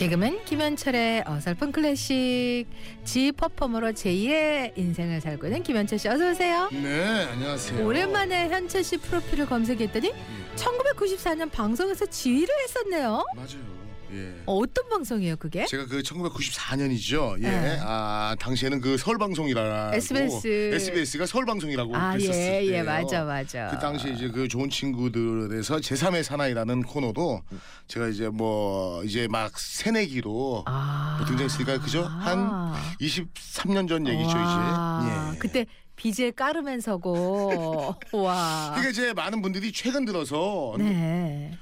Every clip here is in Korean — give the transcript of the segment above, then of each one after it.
개그맨 김현철의 어설픈 클래식 지 퍼포머로 제2의 인생을 살고 있는 김현철 씨 어서 오세요. 네, 안녕하세요. 오랜만에 현철 씨 프로필을 검색했더니 1994년 방송에서 지휘를 했었네요. 맞아요. 예. 어, 어떤 방송이에요, 그게? 제가 그 1994년이죠. 예. 네. 아, 당시에는 그 서울 방송이라 SBS. SBS가 서울 방송이라고 아, 그랬었을 예, 때요. 예, 맞아, 맞아. 그 당시 이제 그 좋은 친구들에서 제3의 사나이라는 코너도 제가 이제 뭐 이제 막 새내기로 아. 뭐 등장했으니까 그죠? 한 23년 전 얘기죠, 와, 이제. 예. 그때 비제 까르면서고 와. 그게 이제 많은 분들이 최근 들어서 네.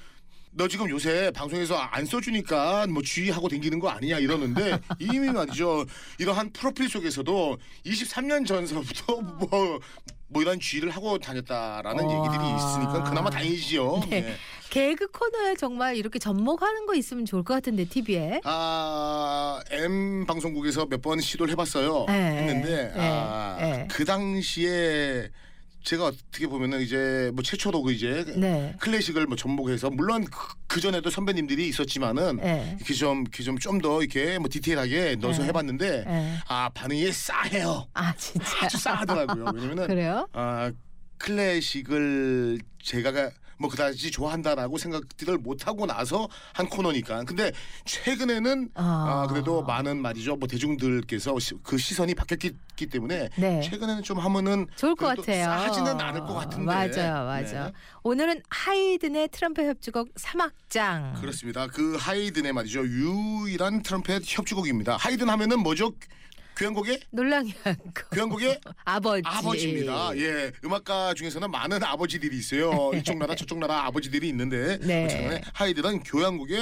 너 지금 요새 방송에서 안 써주니까 뭐 주의하고 댕기는 거 아니냐 이러는데 이미 말이죠 이러한 프로필 속에서도 23년 전서부터 뭐, 뭐 이런 주의를 하고 다녔다라는 와. 얘기들이 있으니까 그나마 다행이지요. 네. 네. 개그 코너에 정말 이렇게 접목하는 거 있으면 좋을 것 같은데 TV에. 아 M 방송국에서 몇 번 시도를 해봤어요. 네, 했는데 네, 아, 네. 그 당시에 제가 어떻게 보면은 이제 뭐 최초로 그 이제 네. 클래식을 뭐 접목해서 물론 그 전에도 선배님들이 있었지만은 네. 이렇게 좀 이렇게 좀좀 더 이렇게 뭐 디테일하게 넣어서 네. 해봤는데 네. 아 반응이 싸해요. 아 진짜. 아주 싸하더라고요. 왜냐면은 그래요? 아 클래식을 제가 뭐 그다지 좋아한다라고 생각들을 못 하고 나서 한 코너니까. 근데 최근에는 아, 그래도 많은 말이죠. 뭐 대중들께서 시- 그 시선이 바뀌었기 때문에 네. 최근에는 좀 하면은 좋을 것 같아요. 싸하지는 않을 것 같은데. 맞아요, 맞아. 네. 오늘은 하이든의 트럼펫 협주곡 3악장. 그렇습니다. 그 하이든의 말이죠. 유일한 트럼펫 협주곡입니다. 하이든 하면은 뭐죠? 교향곡의 놀랑이 그 교향곡의 아버지. 아버지입니다. 예, 음악가 중에서는 많은 아버지들이 있어요. 이쪽 나라 저쪽 나라 아버지들이 있는데 네. 하이든은 교향곡의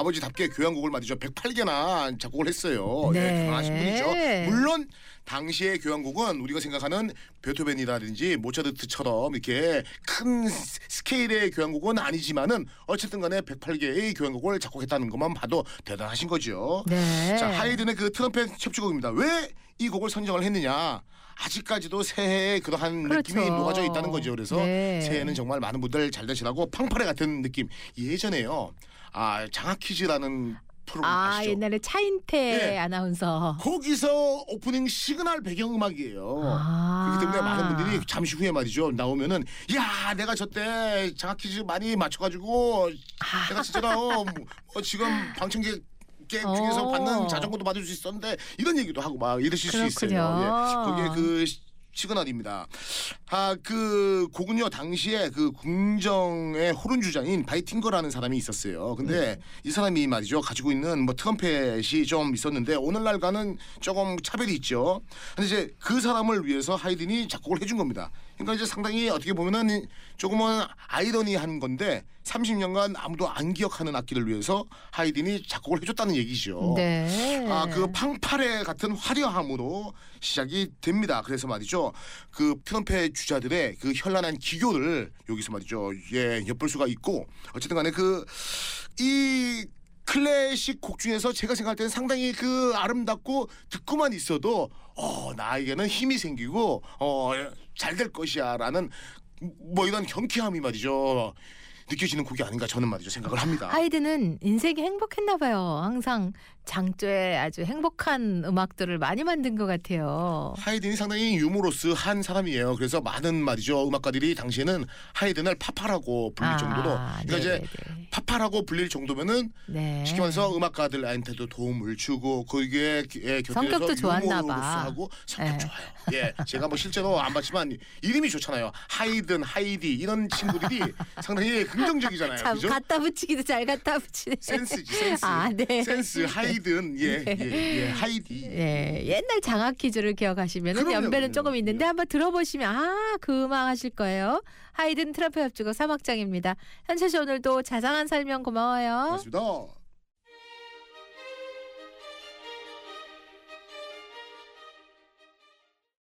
아버지답게 교향곡을 말이죠. 108개나 작곡을 했어요. 네. 예, 대단하신 분이죠. 물론 당시의 교향곡은 우리가 생각하는 베토벤이라든지 모차르트처럼 이렇게 큰 스- 스케일의 교향곡은 아니지만은 어쨌든 간에 108개의 교향곡을 작곡했다는 것만 봐도 대단하신 거죠. 네. 자 하이든의 그 트럼펫 협주곡입니다. 왜 이 곡을 선정을 했느냐? 아직까지도 새해에 그러한 그렇죠. 느낌이 녹아져 있다는 거죠. 그래서 네. 새해는 정말 많은 분들 잘 되시라고 팡파레 같은 느낌. 예전에요. 아 장학 퀴즈라는 프로그램 아 아시죠? 옛날에 차인태 네. 아나운서. 거기서 오프닝 시그널 배경음악이에요. 아. 그렇기 때문에 많은 분들이 잠시 후에 말이죠 나오면은 야 내가 저때 장학 퀴즈 많이 맞춰가지고 아. 내가 진짜로 뭐 지금 방청객 객 중에서 어. 받는 자전거도 받을 수 있었는데 이런 얘기도 하고 막 이러실 수 그렇군요. 있어요. 예. 거기에 그 시- 시그널입니다. 아 그 곡은요 당시에 그 궁정의 호른 주장인 바이팅거라는 사람이 있었어요. 근데 이 사람이 말이죠 가지고 있는 뭐 트럼펫이 좀 있었는데 오늘날과는 조금 차별이 있죠. 근데 이제 그 사람을 위해서 하이든이 작곡을 해준 겁니다. 그러니까 이제 상당히 어떻게 보면은 조금은 아이러니한 건데 30년간 아무도 안 기억하는 악기를 위해서 하이든이 작곡을 해줬다는 얘기죠. 네. 아그 팡파레 같은 화려함으로 시작이 됩니다. 그래서 말이죠. 그 트럼펫 주자들의 그 현란한 기교를 여기서 말이죠. 예, 엿볼 수가 있고 어쨌든 간에 그이 클래식 곡 중에서 제가 생각할 때는 상당히 그 아름답고 듣고만 있어도 어 나에게는 힘이 생기고 어 잘 될 것이야라는 뭐 이런 경쾌함이 말이죠 느껴지는 곡이 아닌가 저는 말이죠 생각을 합니다. 하이든은 인생이 행복했나 봐요. 항상 장조에 아주 행복한 음악들을 많이 만든 것 같아요. 하이든이 상당히 유머러스 한 사람이에요. 그래서 많은 말이죠 음악가들이 당시에는 하이든을 파파라고 불릴 아, 정도로 그러니까 이제 네네네. 파파라고 불릴 정도면은 네. 쉽게 말해서 음악가들한테도 도움을 주고 거기에 예, 곁들여서 성격도 좋았나 봐. 유머러스하고 성격 네. 좋아요. 예, 제가 뭐 실제로 안 봤지만 이름이 좋잖아요. 하이든, 하이디 이런 친구들이 상당히 긍정적이잖아요. 참 그죠? 갖다 붙이기도 잘 갖다 붙이네. 센스지 센스. 아, 네. 센스 하이든 예, 예, 예, 하이디. 예, 옛날 장학 퀴즈를 기억하시면 연배는 조금 있는데 그럼요. 한번 들어보시면 아, 그 음악 하실 거예요. 하이든 트럼펫 협주곡 3악장입니다. 현철 씨 오늘도 자상한 설명 고마워요. 고맙습니다.